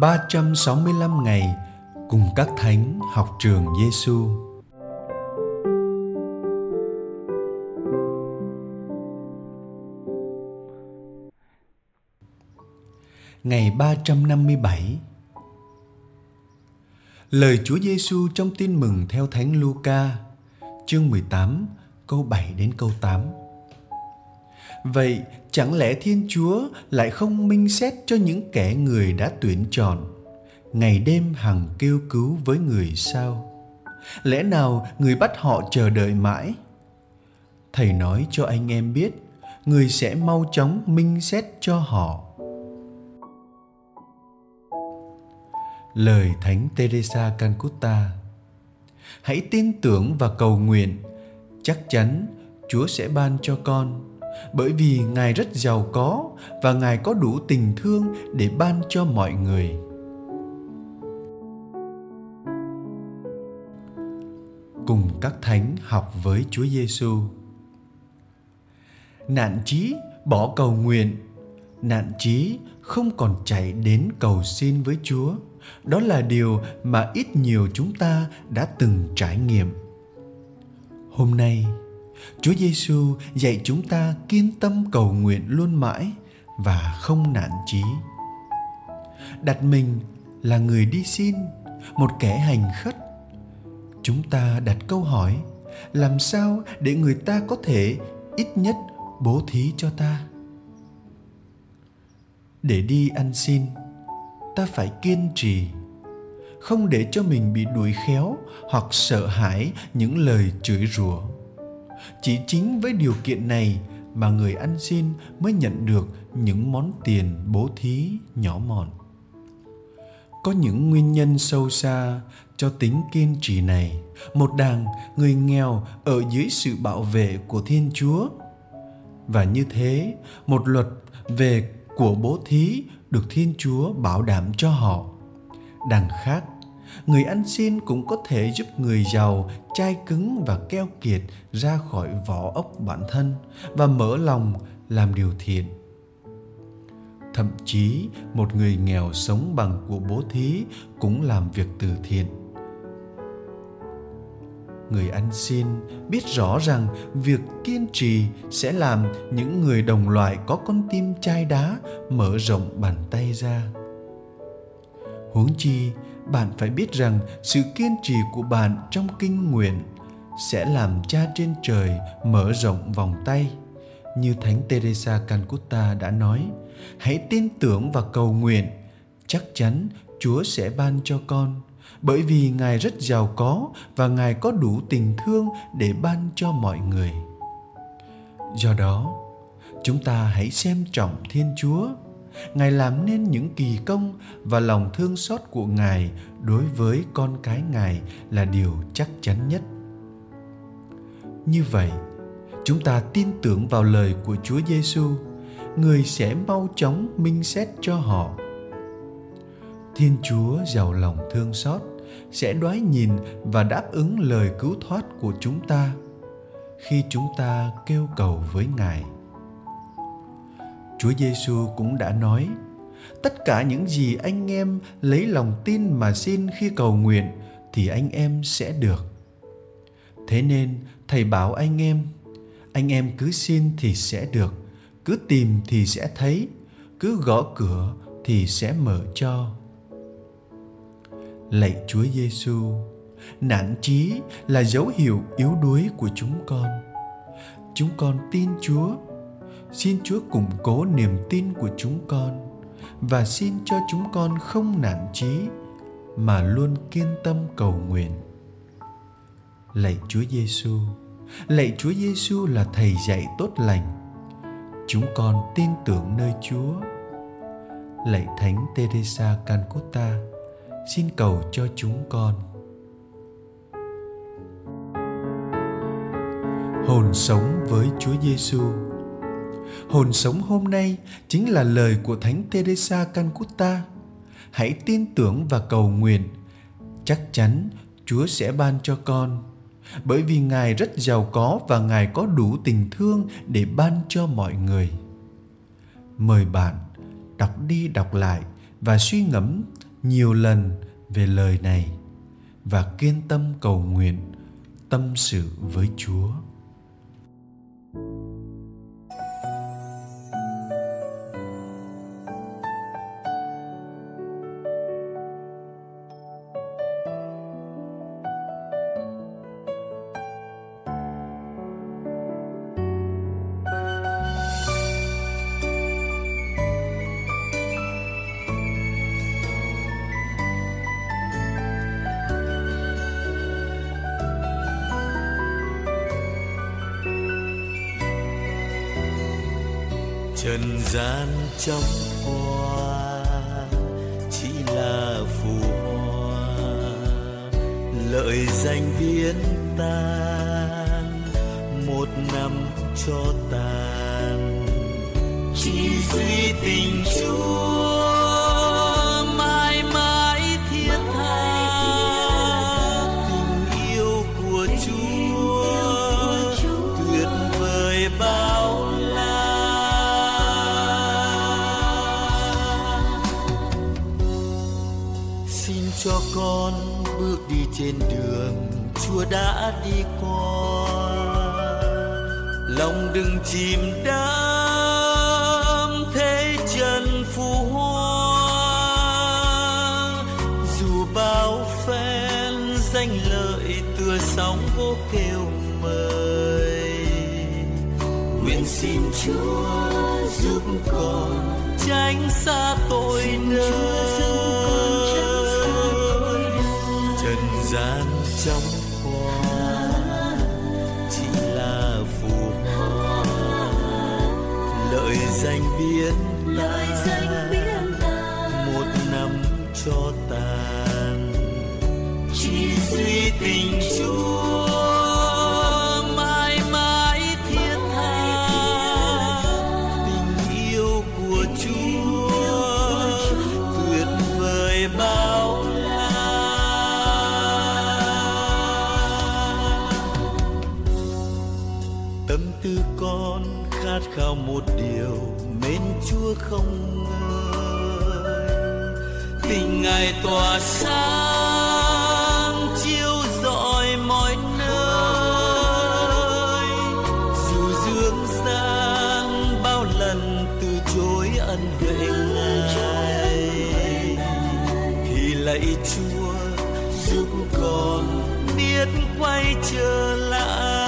365 ngày cùng các thánh học trường Giêsu. Ngày 357 Lời Chúa Giêsu trong Tin mừng theo Thánh Luca, chương 18, câu 7 đến câu 8. Vậy chẳng lẽ Thiên Chúa lại không minh xét cho những kẻ người đã tuyển chọn, ngày đêm hằng kêu cứu với người sao? Lẽ nào người bắt họ chờ đợi mãi? Thầy nói cho anh em biết, người sẽ mau chóng minh xét cho họ. Lời Thánh Teresa Calcutta Hãy tin tưởng và cầu nguyện, chắc chắn Chúa sẽ ban cho con bởi vì ngài rất giàu có và ngài có đủ tình thương để ban cho mọi người cùng các thánh học với Chúa Giêsu. Nạn chí bỏ cầu nguyện, nạn chí không còn chạy đến cầu xin với Chúa. Đó là điều mà ít nhiều chúng ta đã từng trải nghiệm. Hôm nay, Chúa Giêsu dạy chúng ta kiên tâm cầu nguyện luôn mãi và không nản chí. Đặt mình là người đi xin, một kẻ hành khất. Chúng ta đặt câu hỏi, làm sao để người ta có thể ít nhất bố thí cho ta? Để đi ăn xin, ta phải kiên trì không để cho mình bị đuổi khéo hoặc sợ hãi những lời chửi rủa chỉ chính với điều kiện này mà người ăn xin mới nhận được những món tiền bố thí nhỏ mọn. Có những nguyên nhân sâu xa cho tính kiên trì này. Một đàn người nghèo ở dưới sự bảo vệ của thiên chúa. Và như thế, một luật về của bố thí được thiên chúa bảo đảm cho họ. Đàn khác người ăn xin cũng có thể giúp người giàu chai cứng và keo kiệt ra khỏi vỏ ốc bản thân và mở lòng làm điều thiện. Thậm chí, một người nghèo sống bằng của bố thí cũng làm việc từ thiện. Người ăn xin biết rõ rằng việc kiên trì sẽ làm những người đồng loại có con tim chai đá mở rộng bàn tay ra huống chi bạn phải biết rằng sự kiên trì của bạn trong kinh nguyện sẽ làm cha trên trời mở rộng vòng tay. Như thánh teresa calcutta đã nói, hãy tin tưởng và cầu nguyện, chắc chắn chúa sẽ ban cho con, bởi vì ngài rất giàu có và ngài có đủ tình thương để ban cho mọi người. Do đó, chúng ta hãy xem trọng thiên chúa ngài làm nên những kỳ công và lòng thương xót của ngài đối với con cái ngài là điều chắc chắn nhất. Như vậy, chúng ta tin tưởng vào lời của chúa giêsu, người sẽ mau chóng minh xét cho họ. Thiên chúa giàu lòng thương xót, sẽ đoái nhìn và đáp ứng lời cứu thoát của chúng ta khi chúng ta kêu cầu với ngài. Chúa Giêsu cũng đã nói, tất cả những gì anh em lấy lòng tin mà xin khi cầu nguyện thì anh em sẽ được. Thế nên thầy bảo anh em, anh em cứ xin thì sẽ được, cứ tìm thì sẽ thấy, cứ gõ cửa thì sẽ mở cho. Lạy Chúa Giêsu, nản chí là dấu hiệu yếu đuối của chúng con. Chúng con tin Chúa xin Chúa củng cố niềm tin của chúng con và xin cho chúng con không nản chí mà luôn kiên tâm cầu nguyện. Lạy Chúa Giêsu, lạy Chúa Giêsu là thầy dạy tốt lành. Chúng con tin tưởng nơi Chúa. Lạy Thánh Teresa Calcutta, xin cầu cho chúng con. Hồn sống với Chúa Giêsu hồn sống hôm nay chính là lời của thánh teresa calcutta. Hãy tin tưởng và cầu nguyện. Chắc chắn chúa sẽ ban cho con. Bởi vì ngài rất giàu có và ngài có đủ tình thương để ban cho mọi người. Mời bạn đọc đi đọc lại và suy ngẫm nhiều lần về lời này và kiên tâm cầu nguyện tâm sự với chúa. Trần gian trong hoa chỉ là phù hoa. Lợi danh biến tan, một năm cho tàn chỉ duy tình chúa. Cho con bước đi trên đường chúa đã đi qua. Lòng đừng chìm đắm thế trần phù hoa. Dù bao phen danh lợi tựa sóng vô kêu mời nguyện xin chúa giúp con tránh xa tội nơi gian trong hoa chỉ là phù hoa. Lợi danh biến lời danh biến ta. một năm cho tàn. Chỉ duy tình không ngơi tình ngài tỏa sáng, chiếu rọi mọi nơi. Dù dương gian bao lần từ chối ân huệ ngài, thì lạy chúa giúp con biết quay trở lại.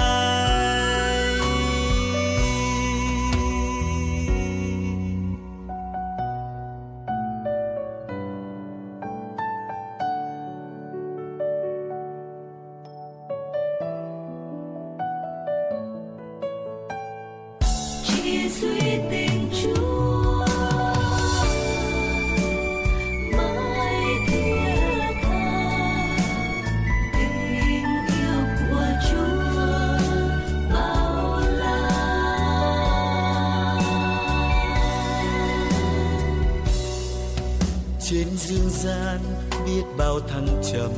Trên dương gian biết bao thăng trầm,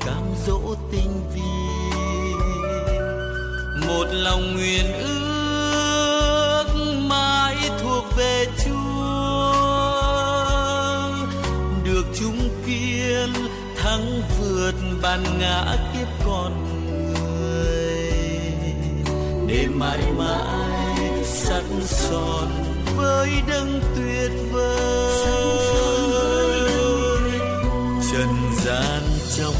cám dỗ tinh vi. Một lòng nguyện ước mãi thuộc về chúa. Được chúng kiên thắng vượt bàn ngã kiếp con người. Để mãi mãi sắt son với đấng tuyệt vời. Trần gian trong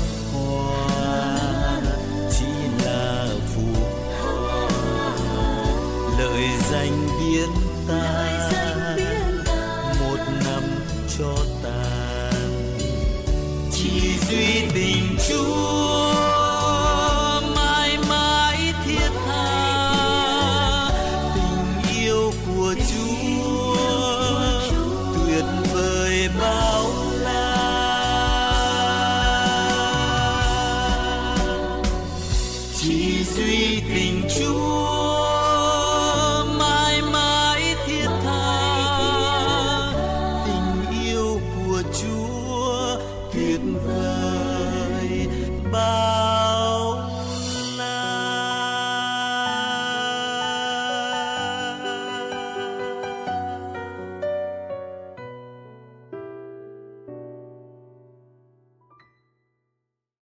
written there.